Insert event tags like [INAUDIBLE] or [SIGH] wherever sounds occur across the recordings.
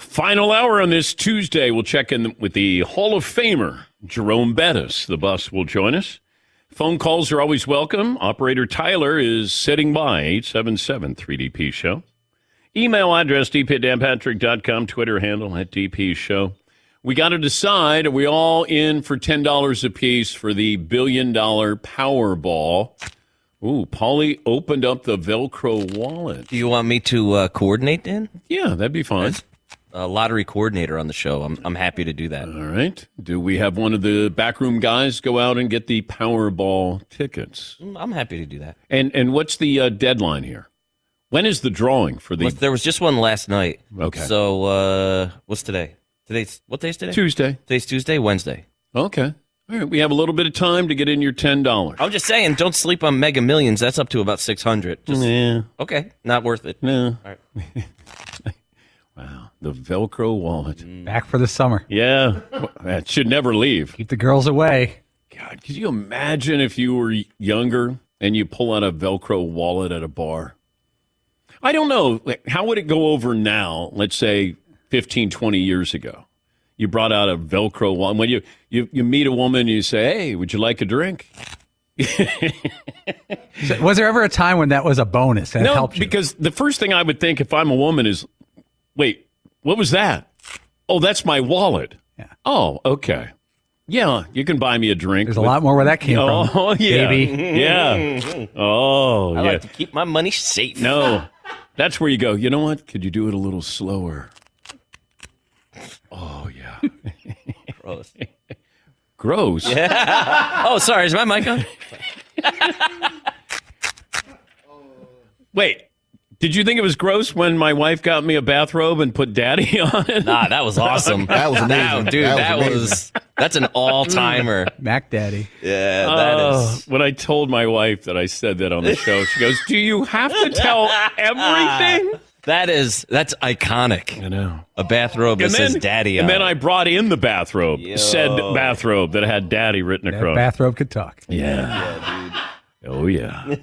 Final hour on this Tuesday. We'll check in with the Hall of Famer, Jerome Bettis. The bus will join us. Phone calls are always welcome. Operator Tyler is sitting by 877 3DP Show. Email address dp@danpatrick.com. Twitter handle at DP Show. We got to decide are we all in for $10 a piece for the billion dollar Powerball? Ooh, Paulie opened up the Velcro wallet. Do you want me to uh, coordinate, then? Yeah, that'd be fine. As a lottery coordinator on the show, I'm, I'm happy to do that. All right. Do we have one of the backroom guys go out and get the Powerball tickets? Mm, I'm happy to do that. And and what's the uh, deadline here? When is the drawing for the? There was just one last night. Okay. So uh, what's today? Today's what day's today? Tuesday. Today's Tuesday. Wednesday. Okay. All right. We have a little bit of time to get in your ten dollars. I'm just saying, don't sleep on Mega Millions. That's up to about six hundred. Yeah. Okay, not worth it. No. All right. [LAUGHS] The Velcro wallet. Mm. Back for the summer. Yeah. that should never leave. Keep the girls away. God, could you imagine if you were younger and you pull out a Velcro wallet at a bar? I don't know. Like, how would it go over now? Let's say 15, 20 years ago. You brought out a Velcro wallet. When you, you, you meet a woman, you say, hey, would you like a drink? [LAUGHS] So, was there ever a time when that was a bonus and it no, helped you? because the first thing I would think if I'm a woman is, wait, what was that? Oh, that's my wallet. Yeah. Oh, okay. Yeah, you can buy me a drink. There's a lot more where that came oh, from. [LAUGHS] Oh, yeah. Baby. [LAUGHS] Yeah. Oh, I yeah. like to keep my money safe. No, [LAUGHS] that's where you go. You know what? Could you do it a little slower? Oh, yeah. Gross. Gross. Yeah. oh, sorry. Is my mic on? Wait, did you think it was gross when my wife got me a bathrobe and put daddy [LAUGHS] on it? Nah, that was awesome. That was amazing. dude. That was That was, amazing. that's an all timer. [LAUGHS] Mac Daddy. Yeah, that Oh, is. when I told my wife that I said that on the show, she goes, "Do you have to tell [LAUGHS] everything?" That is that's iconic. I know. A bathrobe that And says then, "Daddy" and then it. I brought in the bathrobe, Yo. said bathrobe that had "Daddy" written That across. bathrobe could talk. Yeah. Oh yeah.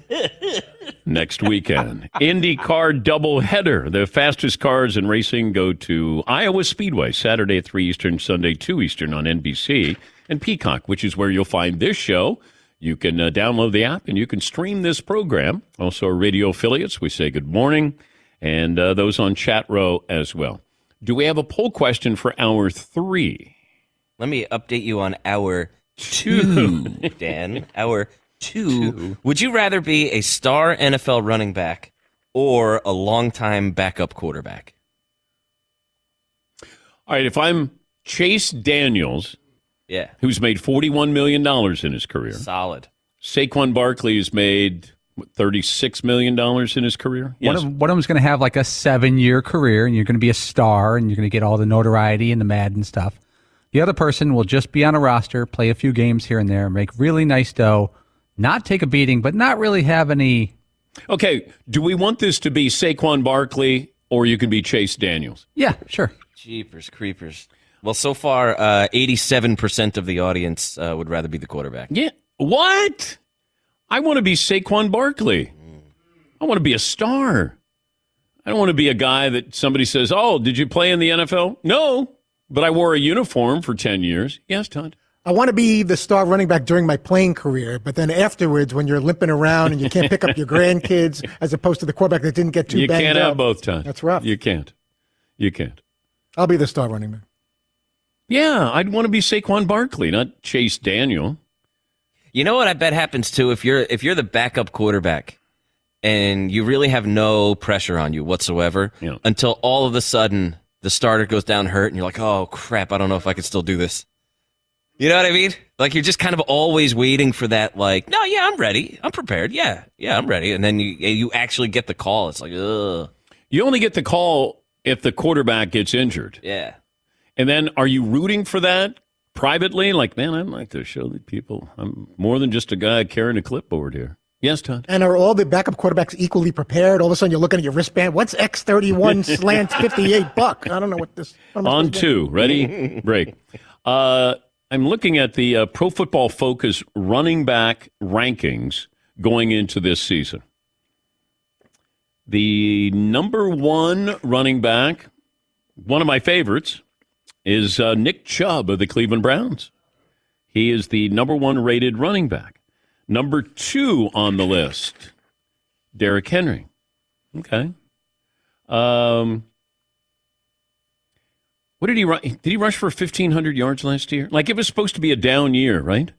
Next weekend, IndyCar doubleheader. The fastest cars in racing go to Iowa Speedway Saturday at three Eastern, Sunday two Eastern on NBC and Peacock, which is where you'll find this show. You can uh, download the app and you can stream this program. Also, our radio affiliates. We say good morning, and uh, those on chat row as well. Do we have a poll question for hour three? Let me update you on hour two, Dan. [LAUGHS] Hour two. Would you rather be a star NFL running back or a longtime backup quarterback? All right, if I'm Chase Daniels, Yeah, who's made $41 million in his career. solid. Saquon Barkley has made $36 million in his career. One, of, one of them's going to have like a seven year career and you're going to be a star and you're going to get all the notoriety and the mad and stuff. The other person will just be on a roster, play a few games here and there, make really nice dough, not take a beating, but not really have any. Okay, do we want this to be Saquon Barkley or you can be Chase Daniels? Yeah, sure. Jeepers creepers. Well, so far, uh, 87% of the audience uh, would rather be the quarterback. Yeah. What? I want to be Saquon Barkley. I want to be a star. I don't want to be a guy that somebody says, "Oh, did you play in the NFL?" No, but I wore a uniform for ten years. Yes, Todd. I want to be the star running back during my playing career, but then afterwards, when you're limping around and you can't pick up your grandkids, [LAUGHS] as opposed to the quarterback that didn't get too bad. You banged can't up. have both, times. That's rough. You can't. You can't. I'll be the star running back. Yeah, I'd want to be Saquon Barkley, not Chase Daniel. You know what I bet happens too if you're if you're the backup quarterback and you really have no pressure on you whatsoever Yeah. until all of a sudden the starter goes down hurt and you're like, "Oh crap, I don't know if I can still do this." You know what I mean? Like you're just kind of always waiting for that like, "No, yeah, I'm ready. I'm prepared. Yeah. Yeah, I'm ready." And then you you actually get the call. It's like, "Ugh." You only get the call if the quarterback gets injured. Yeah. And then are you rooting for that privately? Like, man, I'd like to show the people I'm more than just a guy carrying a clipboard here. Yes, Todd. And are all the backup quarterbacks equally prepared? All of a sudden, you're looking at your wristband. What's X31 [LAUGHS] slant 58 buck? I don't know what this. what On supposed to do? two. Ready? Break. Uh, I'm looking at the uh, Pro Football Focus running back rankings going into this season. The number one running back, one of my favorites, is uh, Nick Chubb of the Cleveland Browns. He is the number one rated running back. Number two on the list, Derrick Henry. Okay. Um, what did he run? Did he rush for 1,500 yards last year? Like it was supposed to be a down year, right?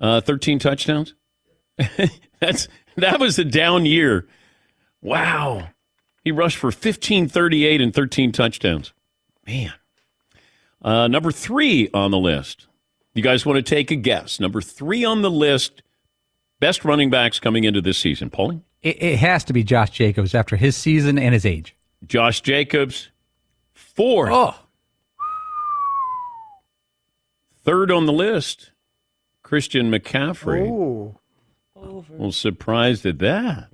Uh, 13 touchdowns. [LAUGHS] That's that was a down year. Wow. He rushed for 1538 and 13 touchdowns. Man. Uh, number three on the list. You guys want to take a guess? Number three on the list. Best running backs coming into this season. Paulie? It, it has to be Josh Jacobs after his season and his age. Josh Jacobs. Four. Oh, Third on the list, Christian McCaffrey. Ooh. Well, surprised at that.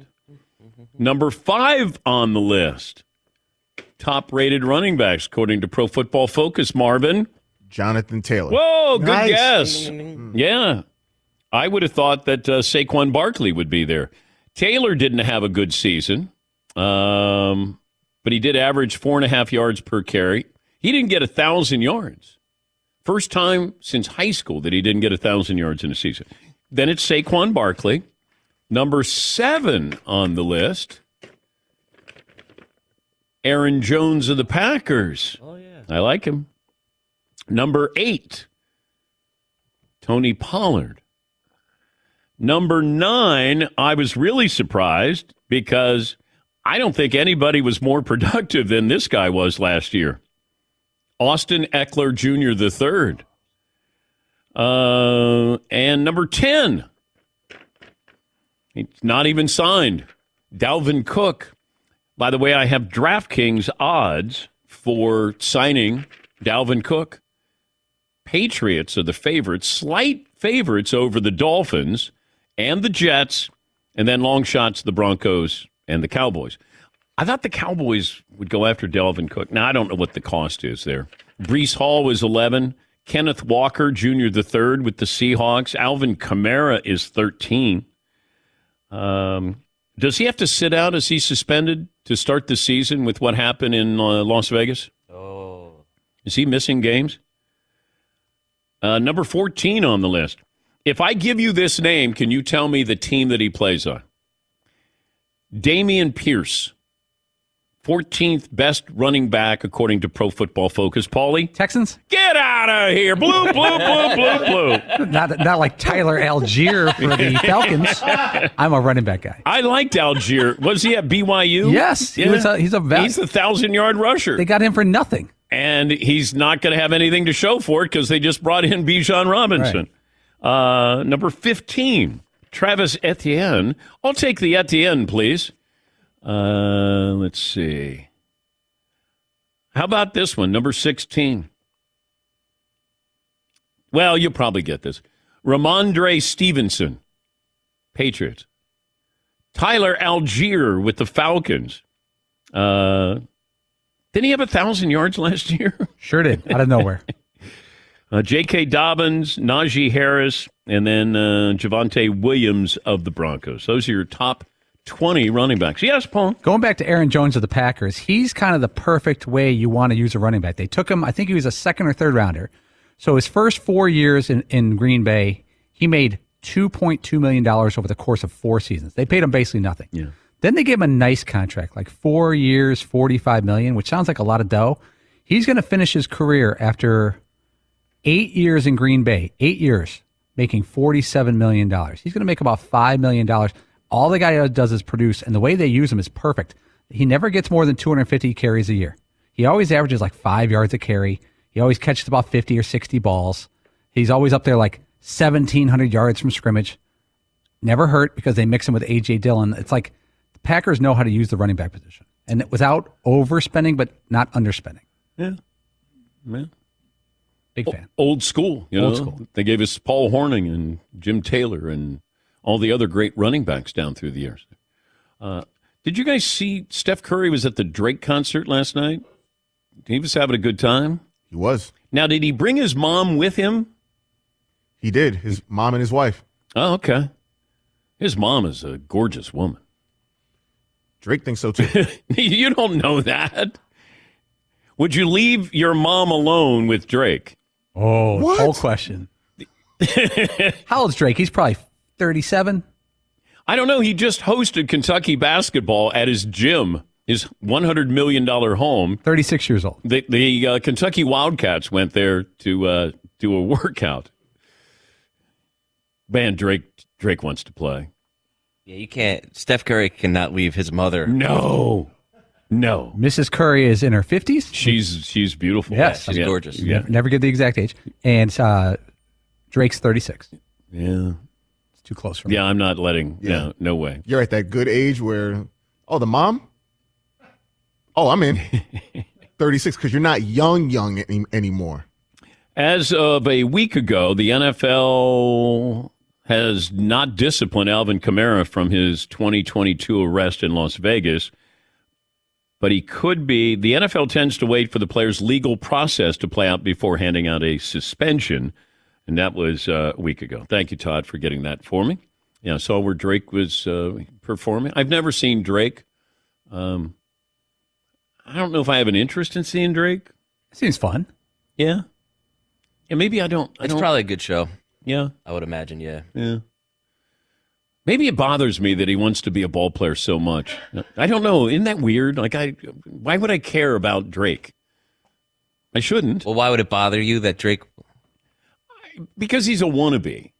Number five on the list, top rated running backs, according to Pro Football Focus, Marvin. Jonathan Taylor. Whoa, good Nice. guess. Yeah. I would have thought that uh, Saquon Barkley would be there. Taylor didn't have a good season, um, but he did average four and a half yards per carry. He didn't get a thousand yards. First time since high school that he didn't get a thousand yards in a season. Then it's Saquon Barkley, number seven on the list. Aaron Jones of the Packers. Oh yeah, I like him. Number eight, Tony Pollard. Number nine, I was really surprised because I don't think anybody was more [LAUGHS] productive than this guy was last year. Austin Ekeler Jr. the third. Uh, and number 10, he's not even signed. Dalvin Cook. By the way, I have DraftKings odds for signing Dalvin Cook. Patriots are the favorites, slight favorites over the Dolphins and the Jets, and then long shots the Broncos and the Cowboys. I thought the Cowboys would go after Dalvin Cook. Now I don't know what the cost is there. Breece Hall was eleven. Kenneth Walker Jr. the third with the Seahawks. Alvin Kamara is thirteen. Um, does he have to sit out? Is he suspended to start the season with what happened in uh, Las Vegas? Oh. Is he missing games? Uh, number 14 on the list. If I give you this name, can you tell me the team that he plays on? Dameon Pierce, 14th best running back according to Pro Football Focus. Paulie, Texans? get out of here! Blue, blue, blue, blue, blue. Not not like Tyler Allgeier for the [LAUGHS] Falcons. I'm a running back guy. I liked Allgeier. Was he at BYU? Yes, he was a- he's a vet. He's a thousand yard rusher. They got him for nothing. and he's not going to have anything to show for it because they just brought in Bijan Robinson. Uh, number 15, Travis Etienne. I'll take the Etienne, please. Uh, let's see. How about this one, number 16? Well, you'll probably get this. Rhamondre Stevenson, Patriots. Tyler Allgeier with the Falcons. Uh, didn't he have a thousand yards last year? [LAUGHS] Sure did. Out of nowhere. [LAUGHS] Uh, J.K. Dobbins, Najee Harris, and then uh, Javonte Williams of the Broncos. Those are your top 20 running backs. Yes, Paul. Going back to Aaron Jones of the Packers, he's kind of the perfect way you want to use a running back. They took him, I think he was a second or third rounder. So his first four years in, in Green Bay, he made $2.2 million over the course of four seasons. They paid him basically nothing. Yeah. Then they gave him a nice contract, like four years, 45 million, which sounds like a lot of dough. He's going to finish his career after eight years in Green Bay, eight years, making $47 million. He's going to make about $5 million. All the guy does is produce, and the way they use him is perfect. He never gets more than 250 carries a year. He always averages like five yards a carry. He always catches about 50 or 60 balls. He's always up there like 1,700 yards from scrimmage. Never hurt because they mix him with A.J. Dillon. It's like the Packers know how to use the running back position and without overspending, but not underspending. Yeah. Man. Big fan. Old school. You Old know? school. They gave us Paul Hornung and Jim Taylor and all the other great running backs down through the years. Uh, did you guys see Steph Curry was at the Drake concert last night? He was having a good time. He was. Now, did he bring his mom with him? He did. His mom and his wife. Oh, okay. His mom is a gorgeous woman. Drake thinks so too. [LAUGHS] you don't know that. Would you leave your mom alone with Drake? Oh, What? whole question. [LAUGHS] How old's Drake? He's probably 37. I don't know. He just hosted Kentucky basketball at his gym, his $100 million home. 36 years old. The, the uh, Kentucky Wildcats went there to uh, do a [LAUGHS] workout. Man, Drake Drake wants to play. Yeah, you can't. Steph Curry cannot leave his mother. No, no. Mrs. Curry is in her 50s. She's she's beautiful. Yes. She's gorgeous. Yeah, Never, never get the exact age. And uh, Drake's 36. yeah, It's too close for me. yeah. I'm not letting. Yeah. No, no way. You're at that good age where, oh, the mom? Oh, I'm in. [LAUGHS] 36, because you're not young, young any, anymore. As of a week ago, the NFL has not disciplined Alvin Kamara from his 2022 arrest in Las Vegas, but he could be. The NFL tends to wait for the player's legal process to play out before handing out a suspension, and that was uh, a week ago. Thank you, Todd, for getting that for me. Yeah, I saw where Drake was uh, performing. I've never seen Drake. Um, I don't know if I have an interest in seeing Drake. It Seems fun. Yeah. Yeah, maybe I don't. I It's don't. probably a good show. yeah, I would imagine. Yeah. yeah. Maybe it bothers me that he wants to be a ball player so much. I don't know. Isn't that weird? Like, I, why would I care about Drake? I shouldn't Well, why would it bother you that Drake because he's a wannabe.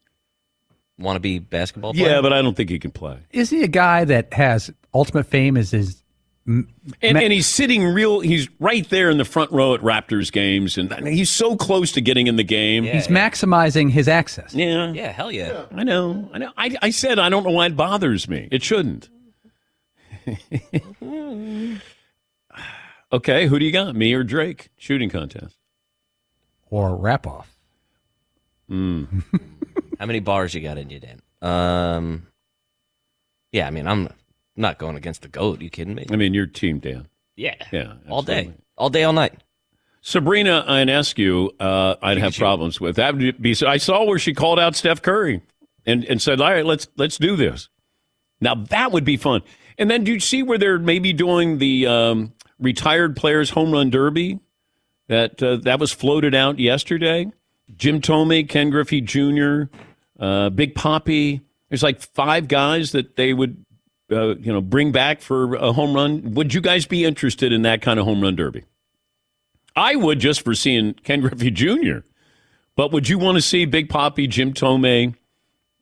Wannabe basketball player? Yeah, but I don't think he can play. Is he a guy that has ultimate fame as his And, and he's sitting real. He's right there in the front row at Raptors games, and he's so close to getting in the game. Yeah. he's maximizing his access? Yeah, Yeah, hell yeah. I know. I know. I, I said I don't know why it bothers me. It shouldn't. [LAUGHS] okay, who do you got? Me or Drake? Shooting contest. Or rap off. [LAUGHS] How many bars you got in you, Dan? Um, yeah, I mean, I'm not going against the goat. You kidding me? I mean, your team, Dan. Yeah, Yeah, all day, all day, all night. Sabrina I Ionescu, uh, I'd have problems with. That would be. I saw where she called out Steph Curry and, and said, "All right, let's let's do this." Now that would be fun. And then do you see where they're maybe doing the um, retired players home run derby? That uh, that was floated out yesterday. Jim Thome, Ken Griffey Jr., uh, Big Papi. There's like five guys that they would, uh, you know, bring back for a home run. Would you guys be interested in that kind of home run derby? I would just for seeing Ken Griffey Jr. But would you want to see Big Papi, Jim Thome,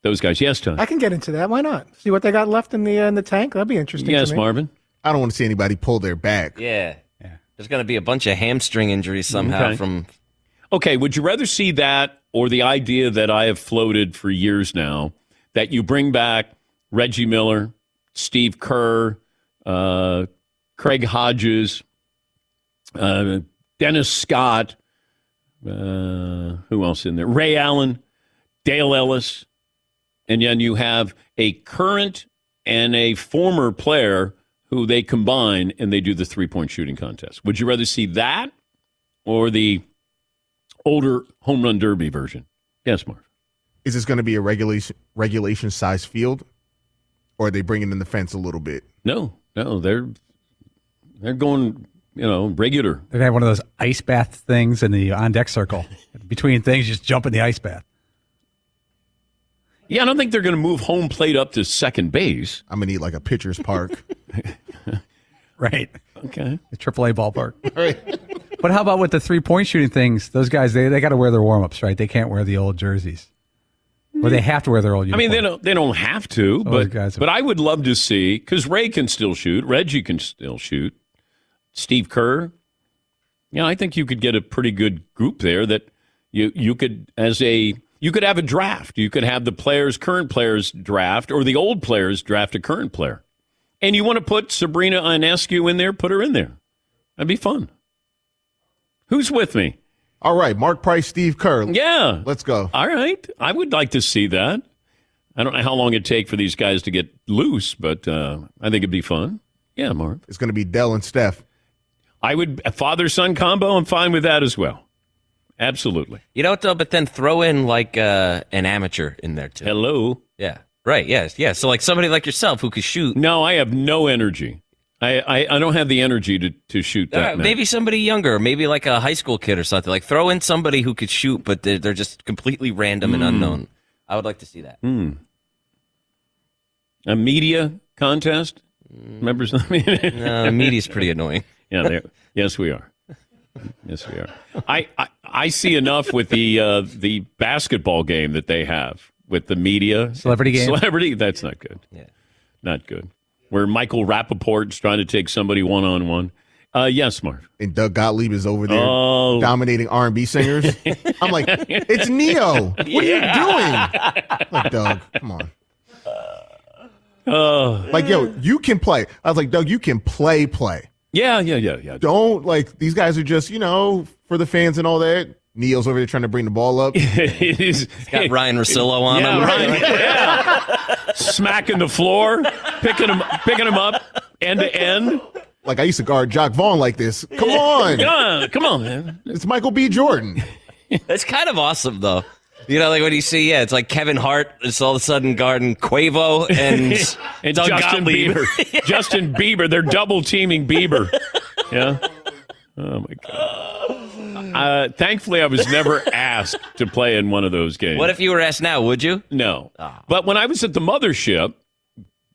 those guys? Yes, Tom. I can get into that. Why not? See what they got left in the uh, in the tank. That'd be interesting. Yes, to me. Marvin. I don't want to see anybody pull their back. Yeah, There's going to be a bunch of hamstring injuries somehow Okay. from. Okay, would you rather see that or the idea that I have floated for years now that you bring back Reggie Miller, Steve Kerr, uh, Craig Hodges, uh, Dennis Scott, uh, who else in there? Ray Allen, Dale Ellis, and then you have a current and a former player who they combine and they do the three point shooting contest. Would you rather see that or the older home run derby version? Yes, Mark. Is this going to be a regulation regulation size field? Or are they bringing in the fence a little bit? No, no, they're they're going, you know, regular. They're gonna have one of those ice bath things in the on deck circle. Between things, just jump in the ice bath. Yeah, I don't think they're going to move home plate up to second base. I'm gonna need like a pitcher's park. [LAUGHS] Right. Okay. The AAA ballpark. right. But how about with the three point shooting things? Those guys, they, they got to wear their warm ups, right? They can't wear the old jerseys. Or they have to wear their old jerseys. I mean, they don't they don't have to, those but guys but I would love to see because Ray can still shoot, Reggie can still shoot, Steve Kerr. Yeah, I think you could get a pretty good group there. That you you could as a you could have a draft. You could have the players, current players draft, or the old players draft a current player. And you want to put Sabrina Ionescu in there? Put her in there. That'd be fun. Who's with me? All right, Mark Price, Steve Kerr. Yeah. Let's go. All right. I would like to see that. I don't know how long it'd take for these guys to get loose, but uh, I think it'd be fun. Yeah, Mark. It's going to be Dell and Steph. I would, a father son combo, I'm fine with that as well. Absolutely. You know what though? But then throw in like uh, an amateur in there too. Hello. Yeah. Right. Yes. Yeah. So like somebody like yourself who could shoot. No, I have no energy. I, I, I don't have the energy to, to shoot that. Uh, maybe somebody younger, maybe like a high school kid or something. Like throw in somebody who could shoot, but they're, they're just completely random and Hmm. unknown. I would like to see that. a media contest. Remember something? Uh, media's pretty annoying. [LAUGHS] Yeah, yes, we are. Yes, we are. I, I, I see enough with the uh, the basketball game that they have with the media Celebrity game? Celebrity, that's not good. Yeah. Not good. Where Michael Rapaport's trying to take somebody one on one. Uh, yes, Marv. And Doug Gottlieb is over there Oh. dominating R&B singers. I'm like, it's Ne-Yo. What are you doing? Like, Doug, come on. Oh, Like, yo, you can play. I was like, Doug, you can play, play. yeah, yeah, yeah, yeah. Don't like these guys are just, you know, for the fans and all that. Ne-Yo's over there trying to bring the ball up. [LAUGHS] it is Got Ryan Rosillo on yeah, him. right, yeah. [LAUGHS] smacking the floor, picking him, picking him up end to end. Like I used to guard Jacque Vaughn like this. Come on. Come on, come on, man. It's Michael B. Jordan. It's kind of awesome though. You know, like when you see, yeah, it's like Kevin Hart. It's all of a sudden guarding Quavo and [LAUGHS] And Doug Justin Gottlieb. Bieber. [LAUGHS] Justin Bieber. They're double teaming Bieber. Yeah. Oh my god. Uh, thankfully, I was never asked to play in one of those games. What if you were asked now? Would you? No. But when I was at the mothership,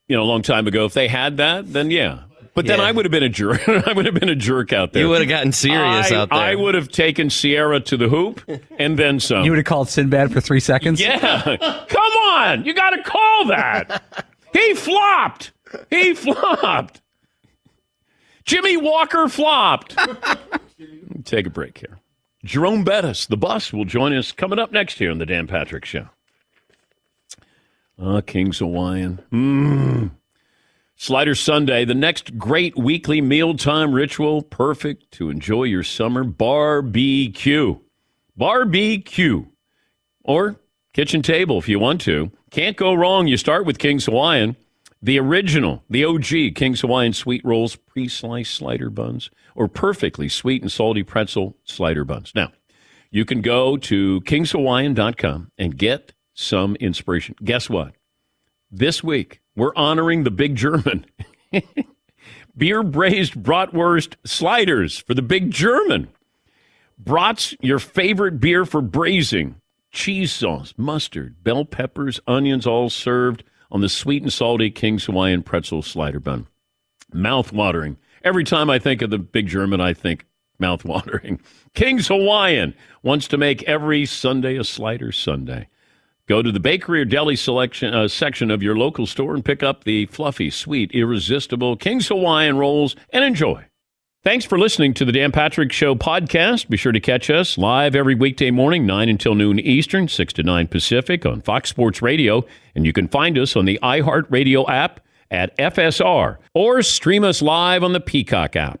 you know, a long time ago, if they had that, then yeah. But then Yeah. I would have been a jerk. [LAUGHS] I would have been a jerk out there. You would have gotten serious I, out there. I would have taken Sierra to the hoop and then some. You would have called Sinbad for three seconds? Yeah. Come on. You got to call that. He flopped. He flopped. Jimmie Walker flopped. Take a break here. Jerome Bettis, the bus, will join us coming up next here on the Dan Patrick Show. Ah, King's Hawaiian. Mmm. Slider Sunday, the next great weekly mealtime ritual, perfect to enjoy your summer barbecue. Barbecue or kitchen table if you want to. Can't go wrong. You start with King's Hawaiian, the original, the OG King's Hawaiian sweet rolls, pre sliced slider buns, or perfectly sweet and salty pretzel slider buns. Now, you can go to kingshawaiian.com and get some inspiration. Guess what? This week, we're honoring the big German. [LAUGHS] Beer braised bratwurst sliders for the big German. Brats, your favorite beer for braising. Cheese sauce, mustard, bell peppers, onions, all served on the sweet and salty King's Hawaiian pretzel slider bun. Mouth watering. Every time I think of the big German, I think mouth watering. [LAUGHS] King's Hawaiian wants to make every Sunday a slider Sunday. Go to the bakery or deli selection uh, section of your local store and pick up the fluffy, sweet, irresistible King's Hawaiian rolls and enjoy. Thanks for listening to the Dan Patrick Show podcast. Be sure to catch us live every weekday morning, 9 until noon Eastern, 6 to 9 Pacific on Fox Sports Radio. And you can find us on the iHeartRadio app at FSR or stream us live on the Peacock app.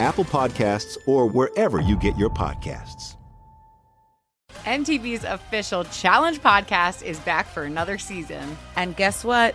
Apple Podcasts, or wherever you get your podcasts. MTV's official Challenge podcast is back for another season. And guess what?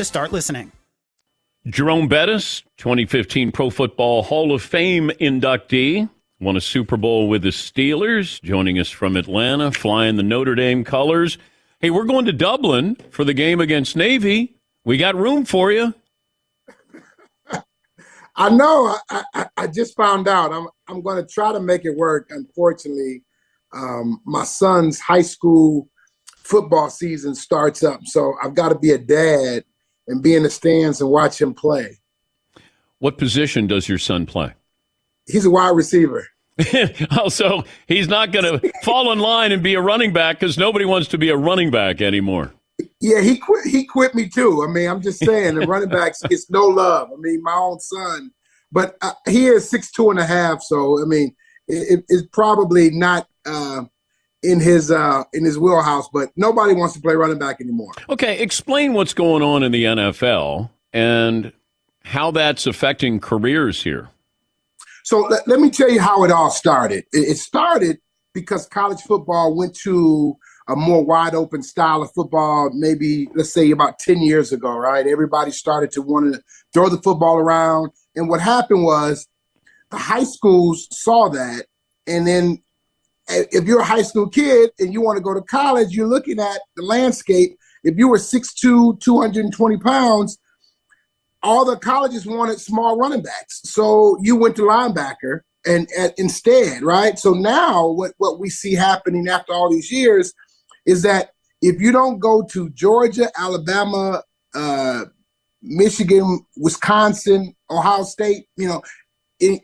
to start listening. Jerome Bettis, 2015 Pro Football Hall of Fame inductee, won a Super Bowl with the Steelers, joining us from Atlanta, flying the Notre Dame colors. Hey, we're going to Dublin for the game against Navy. We got room for you. I know. I, I, I just found out. I'm I'm going to try to make it work. Unfortunately, um, my son's high school football season starts up, so I've got to be a dad and be in the stands and watch him play. What position does your son play? He's a wide receiver. [LAUGHS] also, he's not going to fall in line and be a running back because nobody wants to be a running back anymore. Yeah, he quit. He quit me too. I mean, I'm just saying the running backs [LAUGHS] it's no love. I mean, my own son, but uh, he is six two and a half. So I mean, it, it's probably not uh, in his uh, in his wheelhouse. But nobody wants to play running back anymore. Okay, explain what's going on in the NFL and how that's affecting careers here. So let, let me tell you how it all started. It, it started because college football went to a more wide open style of football, maybe let's say about 10 years ago, right? Everybody started to want to throw the football around. And what happened was the high schools saw that. And then if you're a high school kid and you want to go to college, you're looking at the landscape. If you were 6'2, 220 pounds, all the colleges wanted small running backs. So you went to linebacker and, and instead, right? So now what, what we see happening after all these years is that if you don't go to Georgia, Alabama, uh, Michigan, Wisconsin, Ohio State, you know, it,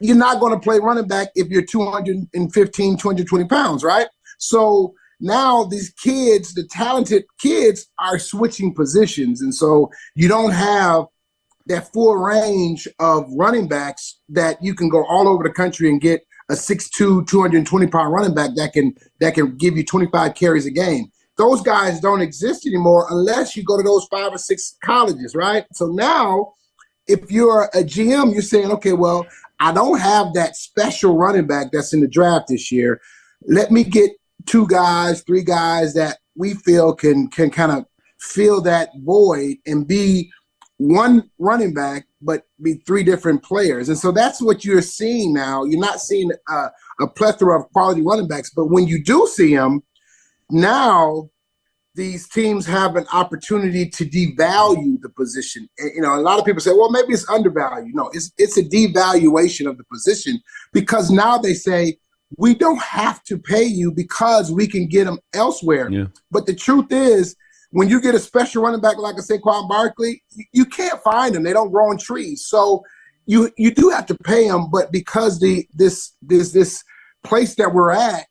you're not going to play running back if you're 215, 220 pounds, right? So now these kids, the talented kids, are switching positions. And so you don't have that full range of running backs that you can go all over the country and get a 6'2, 220 pound running back that can that can give you 25 carries a game. Those guys don't exist anymore unless you go to those five or six colleges, right? So now if you're a GM, you're saying, okay, well, I don't have that special running back that's in the draft this year. Let me get two guys, three guys that we feel can can kind of fill that void and be one running back, but be three different players. And so that's what you're seeing now. You're not seeing a, a plethora of quality running backs, but when you do see them, now these teams have an opportunity to devalue the position. And, you know, a lot of people say, well, maybe it's undervalued. No, it's it's a devaluation of the position because now they say we don't have to pay you because we can get them elsewhere. Yeah. But the truth is, when you get a special running back like I say, Quan Barkley, you, you can't find them. They don't grow on trees. So you you do have to pay them. But because the this this this place that we're at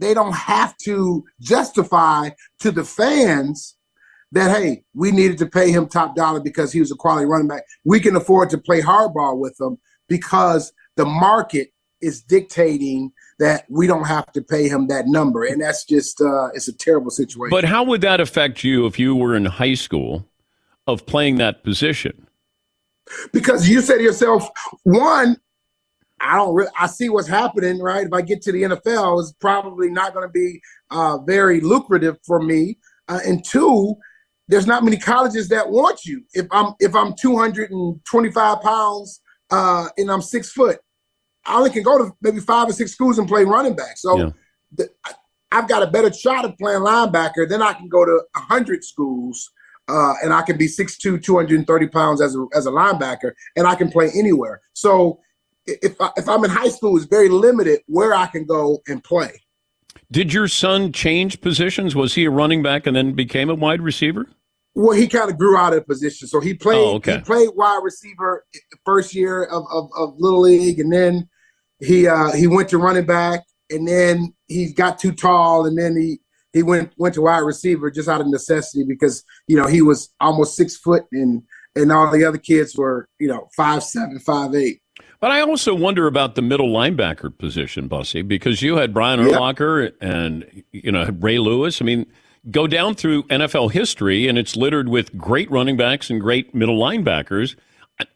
they don't have to justify to the fans that hey, we needed to pay him top dollar because he was a quality running back. We can afford to play hardball with him because the market is dictating that we don't have to pay him that number, and that's just uh, it's a terrible situation. But how would that affect you if you were in high school of playing that position? because you say to yourself, one, I don't really, I see what's happening, right? If I get to the NFL, it's probably not going to be uh, very lucrative for me. Uh, and two, there's not many colleges that want you. If I'm if I'm 225 pounds uh, and I'm six foot, I only can go to maybe five or six schools and play running back. So Yeah. the, I've got a better shot at playing linebacker. Then I can go to 100 schools uh, and I can be 6'2", 230 pounds as a, as a linebacker, and I can play anywhere. So if, I, if I'm in high school, it's very limited where I can go and play. Did your son change positions? Was he a running back and then became a wide receiver? Well, he kind of grew out of position. So he played Oh, okay. he played wide receiver the first year of, of, of little league, and then he uh, he went to running back, and then he got too tall, and then he he went went to wide receiver just out of necessity because you know he was almost six foot, and and all the other kids were you know five seven, five eight. But I also wonder about the middle linebacker position, Bussy, because you had Brian Yeah. Urlacher and you know Ray Lewis. I mean, go down through NFL history, and it's littered with great running backs and great middle linebackers.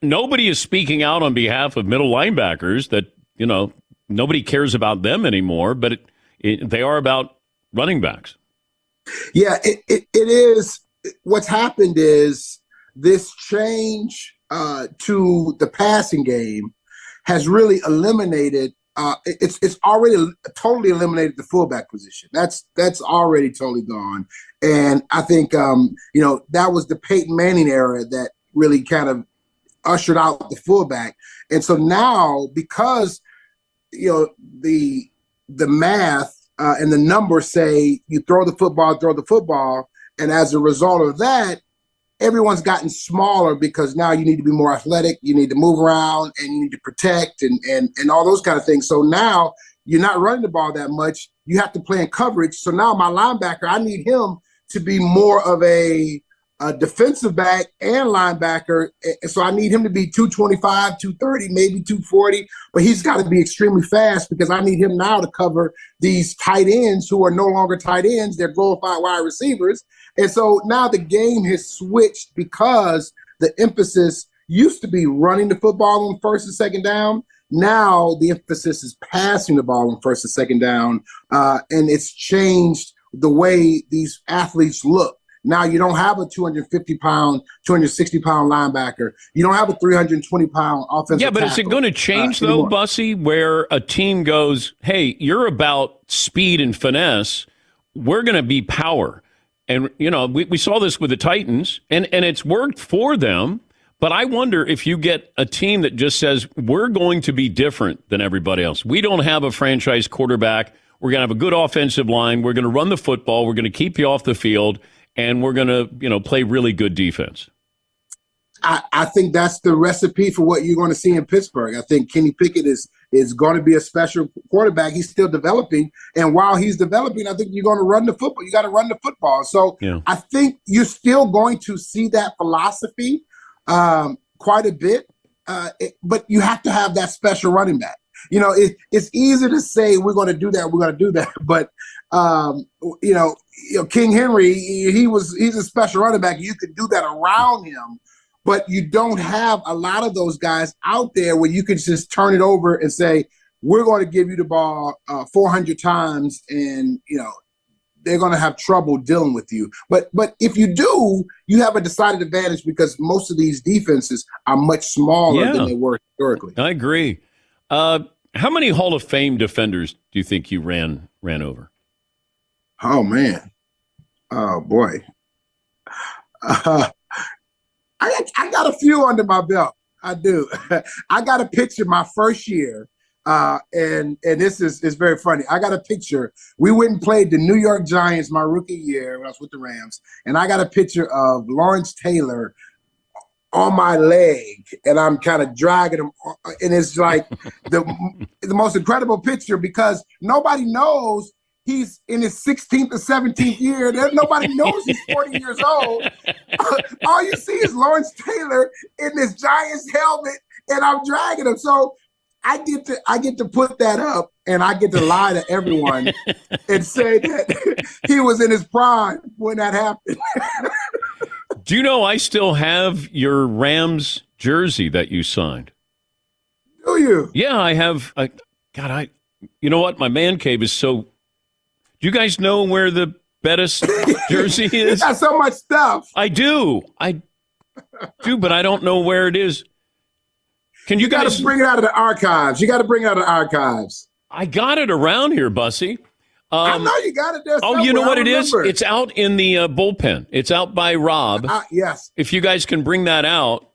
Nobody is speaking out on behalf of middle linebackers. That you know nobody cares about them anymore, but it, it, they are about running backs. Yeah, it, it, it is. What's happened is this change uh, to the passing game has really eliminated. Uh, it's it's already totally eliminated the fullback position. That's that's already totally gone. And I think um, you know that was the Peyton Manning era that really kind of ushered out the fullback. And so now because you know the the math uh, and the numbers say you throw the football, throw the football, and as a result of that, everyone's gotten smaller because now you need to be more athletic, you need to move around, and you need to protect and and and all those kind of things. So now you're not running the ball that much. You have to play in coverage. So now my linebacker, I need him to be more of a a defensive back and linebacker. So I need him to be 225, 230, maybe 240, but he's got to be extremely fast because I need him now to cover these tight ends who are no longer tight ends. They're glorified wide receivers. And so now the game has switched because the emphasis used to be running the football on first and second down. Now the emphasis is passing the ball on first and second down. Uh, and it's changed the way these athletes look. Now you don't have a 250 pound, 260 pound linebacker. You don't have a 320 pound offensive. Yeah, but is it going to change uh, though. Bussy, where a team goes, "Hey, you're about speed and finesse. We're going to be power." And you know, we, we saw this with the Titans, and and it's worked for them. But I wonder if you get a team that just says we're going to be different than everybody else. We don't have a franchise quarterback. We're going to have a good offensive line. We're going to run the football. We're going to keep you off the field, and we're going to you know play really good defense. I, I think that's the recipe for what you're going to see in Pittsburgh. I think Kenny Pickett is is going to be a special quarterback. He's still developing, and while he's developing, I think you're going to run the football. You got to run the football. So Yeah. I think you're still going to see that philosophy um, quite a bit, uh, it- but you have to have that special running back. You know, it, it's easy to say we're going to do that, we're going to do that, [LAUGHS] but um, you know, you know, King Henry, he he was he's a special running back. You could do that around him, but you don't have a lot of those guys out there where you can just turn it over and say, "We're going to give you the ball uh, 400 times," and you know they're going to have trouble dealing with you. But but if you do, you have a decided advantage because most of these defenses are much smaller Yeah. than they were historically. I agree. Uh, how many Hall of Fame defenders do you think you ran ran over? Oh man, oh boy, [LAUGHS] uh, I got, I got a few under my belt. I do. [LAUGHS] I got a picture my first year, uh, and and this is is very funny. I got a picture. We went and played the New York Giants my rookie year when I was with the Rams, and I got a picture of Lawrence Taylor on my leg, and I'm kind of dragging him, and it's like the [LAUGHS] the most incredible picture because nobody knows he's in his 16th or 17th year. Nobody knows he's [LAUGHS] 40 years old. [LAUGHS] All you see is Lawrence Taylor in this Giants helmet, and I'm dragging him. So I get to I get to put that up, and I get to lie to everyone [LAUGHS] and say that he was in his prime when that happened. Do you know I still have your Rams jersey that you signed? Do you? Yeah, I have. I, God, I. You know what? My man cave is so. Do you guys know where the Bettis [LAUGHS] jersey is? You got so much stuff. I do. I do, but I don't know where it is. Can you, You got guys to bring it out of the archives. You got to bring it out of the archives. I got it around here, Bussy. I Um, know you got it there. Oh, you know what I it is? It's out in the uh, bullpen. It's out by Rob. Uh, yes. If you guys can bring that out,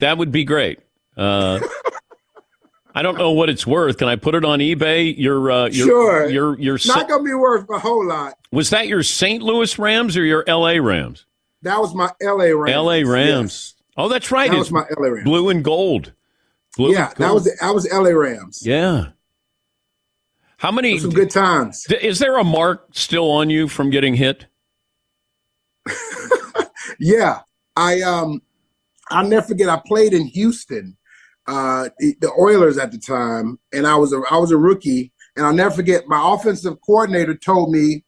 that would be great. Uh, [LAUGHS] I don't know what it's worth. Can I put it on eBay? Your, uh, your, Sure. Your, your, Not gonna be worth a whole lot. was that your St. Louis Rams or your L.A. Rams? That was my L.A. Rams. L.A. Rams. Oh, that's right. That It's was my LA Rams. Blue and gold. Blue yeah, and that was that was L.A. Rams. Yeah. How many? Some good times. D- Is there a mark still on you from getting hit? [LAUGHS] Yeah, I um, I'll never forget. I played in Houston, uh, the, Oilers at the time, and I was a I was a rookie, and I'll never forget. My offensive coordinator told me,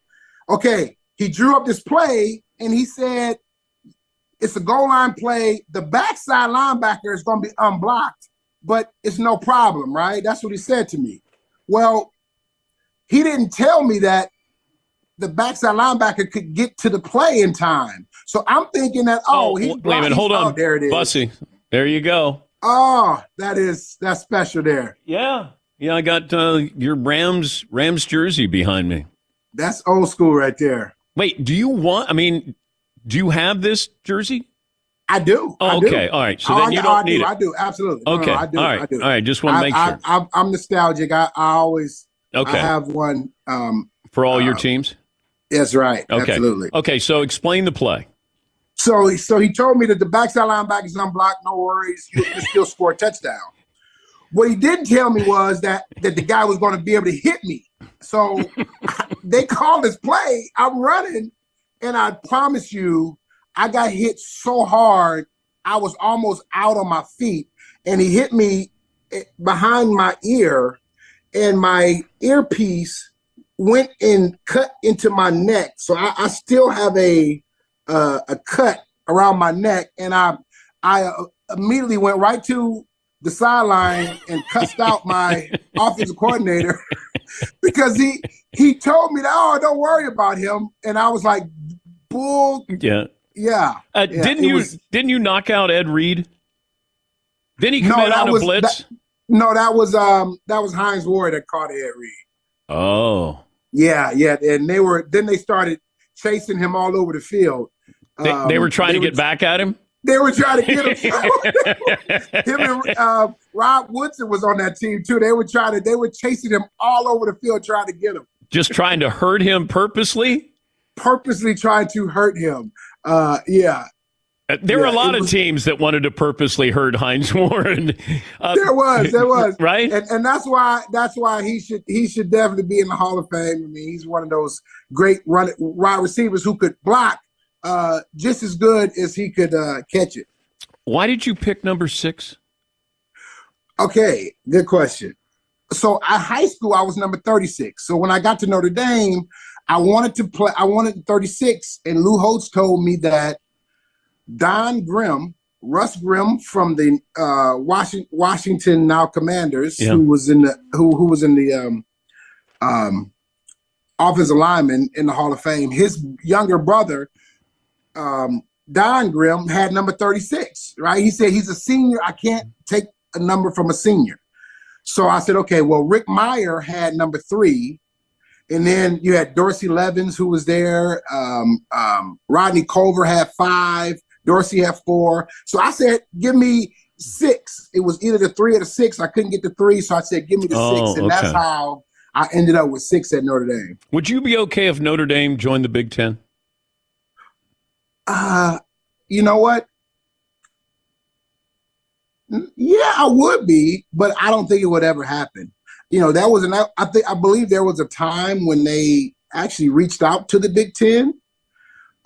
"Okay, he drew up this play, and he said." It's a goal line play. The backside linebacker is going to be unblocked, but it's no problem, right? That's what he said to me. Well, he didn't tell me that the backside linebacker could get to the play in time. So I'm thinking that oh, he wait a minute. Hold oh, on. there it is. Bussy. There you go. Oh, that is that's special there. Yeah. Yeah, I got uh, your Rams Rams jersey behind me. That's old school right there. Wait, do you want? I mean, do you have this jersey? I do. Oh, I do. okay. All right. So Oh, then I- you don't I need do, it. I do absolutely. No, no, Okay. I do. All right. I do. All right. Just wanna make sure. I'm, I'm nostalgic. I, I always. Okay. I have one. Um, For all your uh, teams. That's right. Okay. Absolutely. Okay. So explain the play. So, so he told me that the backside linebacker is unblocked. No worries, you can still score a touchdown. What he didn't tell me was that that the guy was going to be able to hit me. So they called this play. I'm running, and I promise you, I got hit so hard, I was almost out on my feet, and he hit me eh, behind my ear, and my earpiece went and cut into my neck. So I, I still have a uh, a cut around my neck, and I I uh, immediately went right to the sideline and cussed out my [LAUGHS] offensive coordinator [LAUGHS] because he he told me that oh don't worry about him, and I was like bull Yeah. yeah. Uh, yeah, didn't you was- didn't you knock out Ed Reed? Didn't he come No, on a was- blitz? that- no, that was um that was Hines Ward that caught Ed Reed. oh. Yeah, yeah, and they were then they started chasing him all over the field. They, they Um, were trying to were- get back at him? They were trying to get him. [LAUGHS] [LAUGHS] him and uh, Rod Woodson was on that team too. They were trying to. They were chasing him all over the field, trying to get him. Just trying to hurt him purposely? Purposely trying to hurt him. Uh, yeah, Uh, There were a lot it of teams that wanted to purposely hurt Hines [LAUGHS] Warren. Uh, there was, there was, right? and, and that's why that's why he should he should definitely be in the Hall of Fame. I mean, he's one of those great run wide receivers who could block uh, just as good as he could uh, catch it. Why did you pick number six? Okay, good question. So at high school, I was number 36. So when I got to Notre Dame, I wanted to play, I wanted 36. And Lou Holtz told me that Don Grimm, Russ Grimm from the uh, Washington, Washington now Commanders, Yeah. who was in the who who was in the um, um, offensive lineman in the Hall of Fame. His younger brother, um, Don Grimm, had number 36, right? He said he's a senior. I can't take a number from a senior. So I said, okay, well, Rick Mirer had number three. And then you had Dorsey Levens, who was there. Um, um, Rodney Culver had five. Dorsey had four. So I said, give me six. It was either the three or the six. I couldn't get the three. So I said, give me the Oh, six. And that's how I ended up with six at Notre Dame. Would you be okay if Notre Dame joined the Big Ten? Uh, you know what? Yeah, I would be, but I don't think it would ever happen. You know, that was an I think I believe there was a time when they actually reached out to the Big Ten.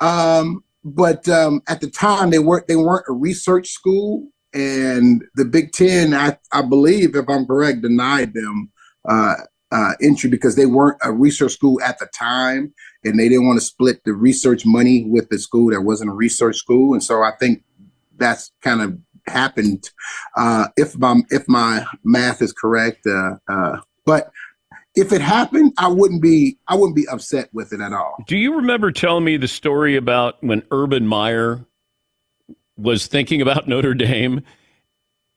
Um, but um, at the time, they weren't they weren't a research school, and the Big Ten, I, I believe, if I'm correct, denied them uh, uh, entry because they weren't a research school at the time, and they didn't want to split the research money with the school that wasn't a research school, and so I think that's kind of happened. Uh, if my if my math is correct, uh, uh, but if it happened, I wouldn't be I wouldn't be upset with it at all. Do you remember telling me the story about when Urban Meyer was thinking about Notre Dame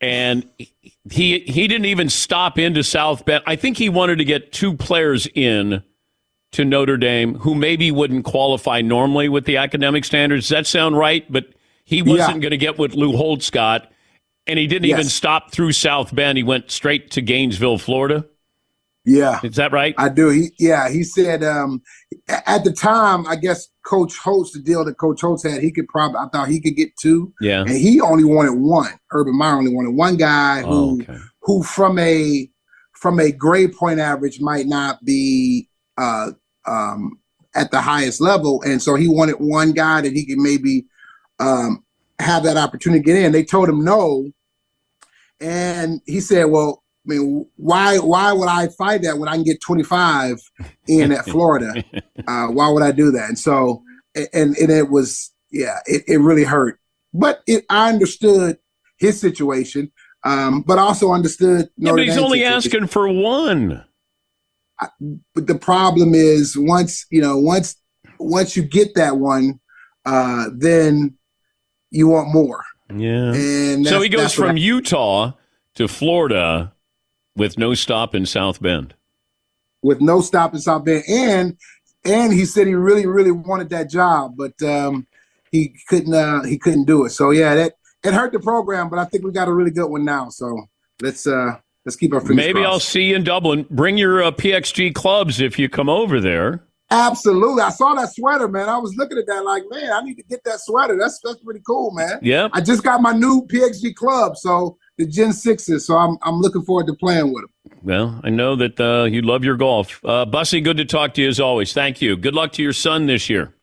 and he he didn't even stop into South Bend. I think he wanted to get two players in to Notre Dame who maybe wouldn't qualify normally with the academic standards. Does that sound right? But he wasn't Yeah. going to get with Lou Holdscott, and he didn't even stop through South Bend. He went straight to Gainesville, Florida. Yeah. Is that right? I do. He yeah, he said um at the time, I guess Coach Holtz, the deal that Coach Holtz had, he could probably I thought he could get two. Yeah. And he only wanted one. Urban Meyer only wanted one guy who Oh, okay. who from a from a grade point average might not be uh um at the highest level. And so he wanted one guy that he could maybe um have that opportunity to get in. They told him no. And he said, Well, I mean, why why would I fight that when I can get 25 in at [LAUGHS] Florida? Uh, why would I do that? And so and and it was yeah, it, it really hurt. But it, I understood his situation, um, but also understood. Yeah, but he's only situation. asking for one. But the problem is once you know once once you get that one, uh, then you want more. Yeah. And so he goes from I- Utah to Florida with no stop in South Bend. with no stop in South Bend, and and he said he really really wanted that job, but um, he couldn't uh, he couldn't do it. So yeah, that it hurt the program, but I think we got a really good one now. So let's uh, let's keep our fingers Maybe I'll see you in Dublin. Bring your uh, PXG clubs if you come over there. Absolutely, I saw that sweater, man. I was looking at that like, man, I need to get that sweater. That's that's pretty cool, man. Yeah. I just got my new PXG club, so the Gen Sixes. So I'm I'm looking forward to playing with them. Well, I know that uh, you love your golf. Uh, Bussy, good to talk to you as always. Thank you. Good luck to your son this year.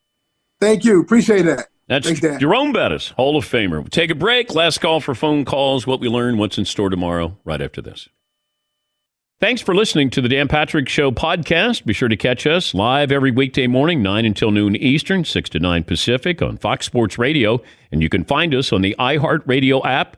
Thank you, appreciate that. That's Thanks. Jerome Bettis, Hall of Famer. We'll take a break. Last call for phone calls. What we learn, what's in store tomorrow, right after this. Thanks for listening to the Dan Patrick Show podcast. Be sure to catch us live every weekday morning, 9 until noon Eastern, 6 to 9 Pacific on Fox Sports Radio. And you can find us on the iHeartRadio app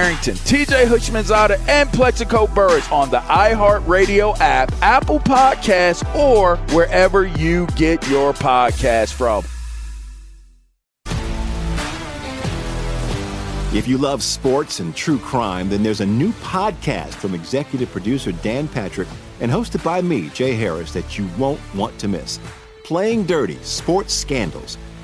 TJ Houshmandzadeh, and Plaxico Burress on the iHeartRadio app, Apple Podcasts, or wherever you get your podcast from. If you love sports and true crime, then there's a new podcast from executive producer Dan Patrick and hosted by me, Jay Harris, that you won't want to miss. Playing Dirty Sports Scandals.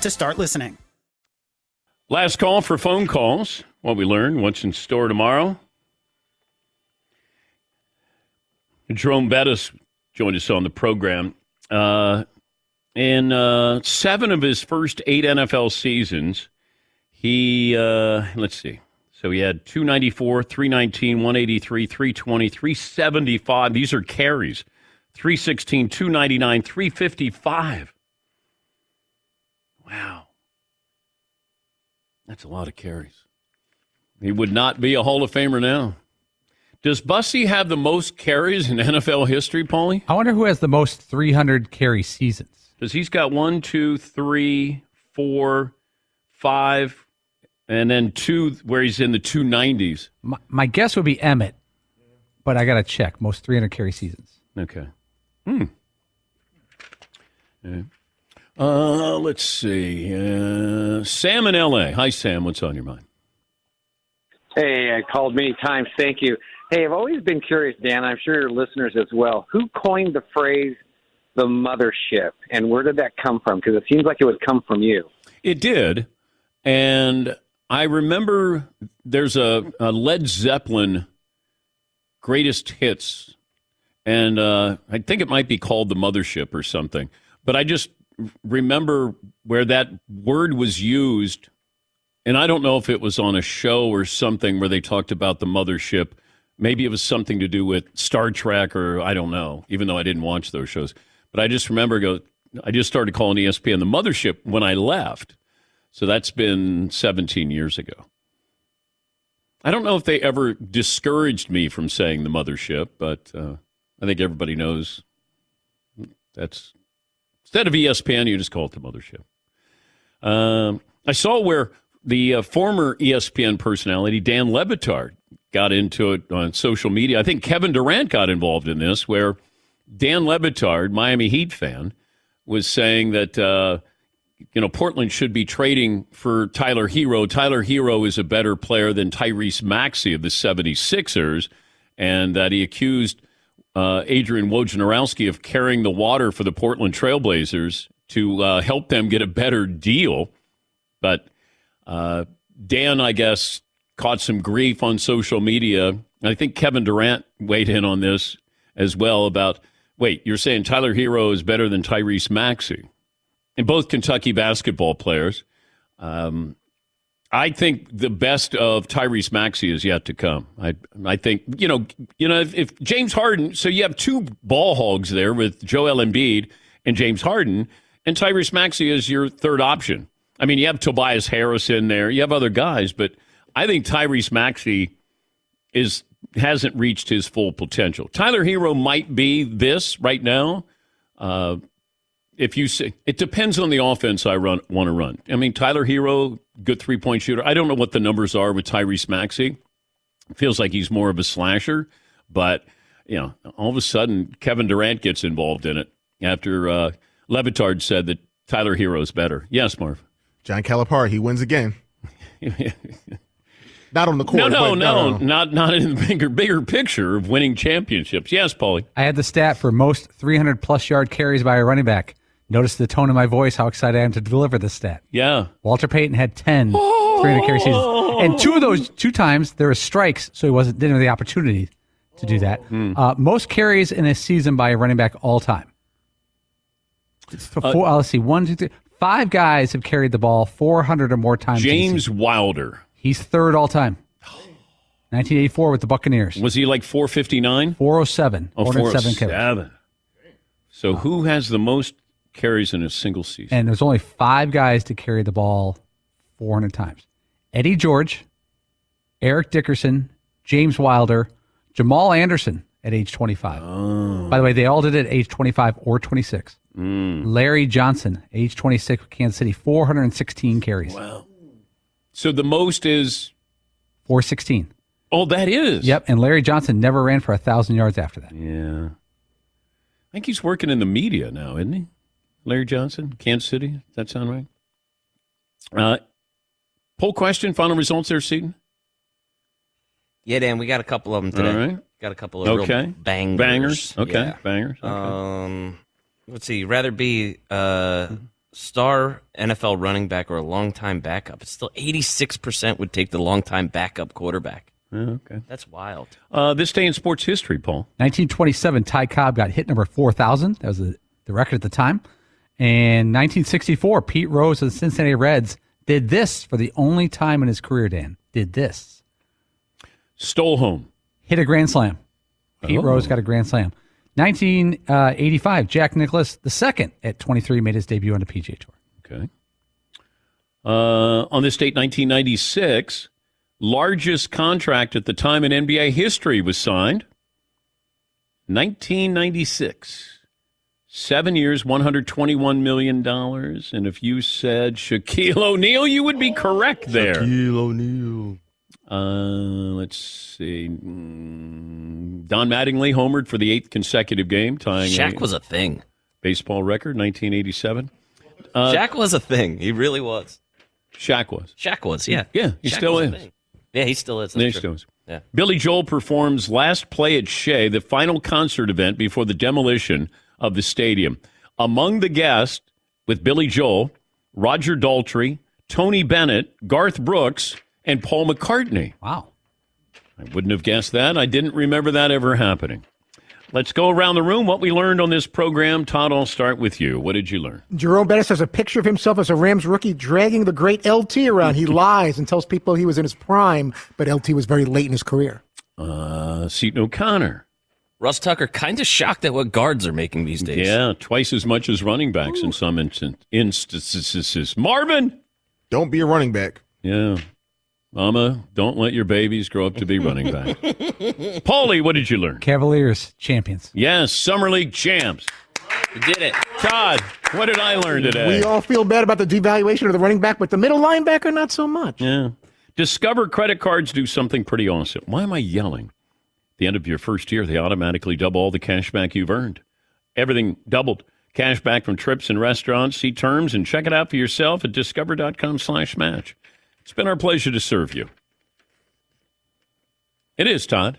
to start listening. Last call for phone calls. What we learned, what's in store tomorrow. Jerome Bettis joined us on the program. Uh, in uh, seven of his first eight NFL seasons, he, uh, let's see. So he had 294, 319, 183, 320, 375. These are carries. 316, 299, 355. Wow. That's a lot of carries. He would not be a Hall of Famer now. Does Bussy have the most carries in [LAUGHS] NFL history, Paulie? I wonder who has the most 300 carry seasons. Because he's got one, two, three, four, five, and then two where he's in the 290s. My, my guess would be Emmett, but I got to check. Most 300 carry seasons. Okay. Hmm. Yeah. Uh, let's see. Uh, Sam in L.A. Hi, Sam. What's on your mind? Hey, I called many times. Thank you. Hey, I've always been curious, Dan. I'm sure your listeners as well. Who coined the phrase "the mothership," and where did that come from? Because it seems like it would come from you. It did, and I remember there's a, a Led Zeppelin greatest hits, and uh, I think it might be called the mothership or something. But I just remember where that word was used, and I don't know if it was on a show or something where they talked about the mothership. Maybe it was something to do with Star Trek or I don't know, even though I didn't watch those shows. But I just remember go I just started calling ESPN the mothership when I left. So that's been 17 years ago. I don't know if they ever discouraged me from saying the mothership, but uh, I think everybody knows that's instead of ESPN, you just call it the mothership. Um, I saw where the uh, former ESPN personality Dan Le Batard got into it on social media. I think Kevin Durant got involved in this, where Dan Le Batard, Miami Heat fan, was saying that uh, you know Portland should be trading for Tyler Herro. Tyler Herro is a better player than Tyrese Maxey of the 76ers, and that he accused uh, Adrian Wojnarowski of carrying the water for the Portland Trailblazers to uh, help them get a better deal. But uh, Dan, I guess, caught some grief on social media. I think Kevin Durant weighed in on this as well about wait, you're saying Tyler Herro is better than Tyrese Maxey? And both Kentucky basketball players. Um, I think the best of Tyrese Maxey is yet to come. I I think you know you know if, if James Harden, so you have two ball hogs there with Joel Embiid and James Harden, and Tyrese Maxey is your third option. I mean, you have Tobias Harris in there, you have other guys, but I think Tyrese Maxey is hasn't reached his full potential. Tyler Herro might be this right now. Uh, if you say it depends on the offense I run want to run. I mean, Tyler Herro, good three point shooter. I don't know what the numbers are with Tyrese Maxey. Feels like he's more of a slasher, but you know, all of a sudden Kevin Durant gets involved in it after uh, Le Batard said that Tyler Herro's better. Yes, Marv. John Calipari, he wins again. [LAUGHS] Not on the court. No, no, but, no, uh, not not in the bigger bigger picture of winning championships. Yes, Paulie. I had the stat for most 300 plus yard carries by a running back. Notice the tone of my voice, how excited I am to deliver this stat. Yeah. Walter Payton had 10 300 carry seasons. And two of those, two times, there were strikes, so he wasn't didn't have the opportunity to do that. Hmm. Uh, most carries in a season by a running back all time. So Uh, four, uh, let's see, one, two, three, five guys have carried the ball 400 or more times. James. Wilder. He's third all time. 1984 with the Buccaneers. Was he like 459? 407. Oh, 407 carries. 407. So who has the most carries in a single season? And there's only five guys to carry the ball 400 times Eddie George, Eric Dickerson, James Wilder, Jamal Anderson at age 25. Oh. By the way, they all did it at age 25 or 26. Mm. Larry Johnson, age 26 with Kansas City, 416 carries. Wow. So the most is 416. Oh, that is. Yep. And Larry Johnson never ran for a 1,000 yards after that. Yeah. I think he's working in the media now, isn't he? Larry Johnson, Kansas City. Does that sound right? Uh, poll question, final results there, Seton? Yeah, Dan, we got a couple of them today. All right. Got a couple of Okay. real bangers. Bangers. Okay. Yeah. Bangers. Okay. Um, let's see. Rather be uh, star NFL running back or a longtime backup. It's still eighty six percent would take the longtime backup quarterback. okay. That's wild. Uh, this day in sports history, Paul. 1927, Ty Cobb got hit number 4,000. That was the, the record at the time. And 1964, Pete Rose of the Cincinnati Reds did this for the only time in his career, Dan. Did this. Stole home. Hit a grand slam. Pete Oh. Rose got a grand slam. 1985, Jack Nicklaus II at 23 made his debut on the PGA Tour. Okay. Uh, on this date, 1996, largest contract at the time in NBA history was signed. 1996. Seven years, $121 million. And if you said Shaquille O'Neal, you would be correct there. Shaquille O'Neal. Uh, let's see. Mm, Don Mattingly homered for the eighth consecutive game, tying Shaq was a thing. baseball record, 1987. Uh, Shaq was a thing. He really was. Shaq was. Shaq was. Yeah. Yeah, he Shaq still was a is. Yeah, he still is. Yeah, he still is. Yeah. Billy Joel performs Last Play at Shea, the final concert event before the demolition of the stadium. Among the guests with Billy Joel, Roger Daltrey, Tony Bennett, Garth Brooks, and Paul McCartney. Wow. I wouldn't have guessed that. I didn't remember that ever happening. Let's go around the room. What we learned on this program. Todd, I'll start with you. What did you learn? Jerome Bettis has a picture of himself as a Rams rookie dragging the great LT around. He [LAUGHS] lies and tells people he was in his prime, but LT was very late in his career. Uh, Seton O'Connor. Russ Tucker kind of shocked at what guards are making these days. Yeah, twice as much as running backs in some instan- instances. Marvin! Don't be a running back. Yeah. Mama, don't let your babies grow up to be running back. [LAUGHS] Paulie, what did you learn? Cavaliers champions. Yes, Summer League champs. You did it. Todd, what did I learn today? We all feel bad about the devaluation of the running back, but the middle linebacker, not so much. Yeah. Discover credit cards do something pretty awesome. Why am I yelling? The end of your first year, they automatically double all the cash back you've earned. Everything doubled. Cash back from trips and restaurants. See terms and check it out for yourself at discover.com slash match. It's been our pleasure to serve you. It is, Todd.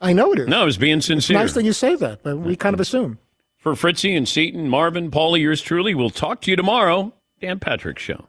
I know it is. No, I was being It's sincere. nice that you say that, but we kind of assume. For Fritzy and Seton, Marvin, Paulie, yours truly, we'll talk to you tomorrow. Dan Patrick Show.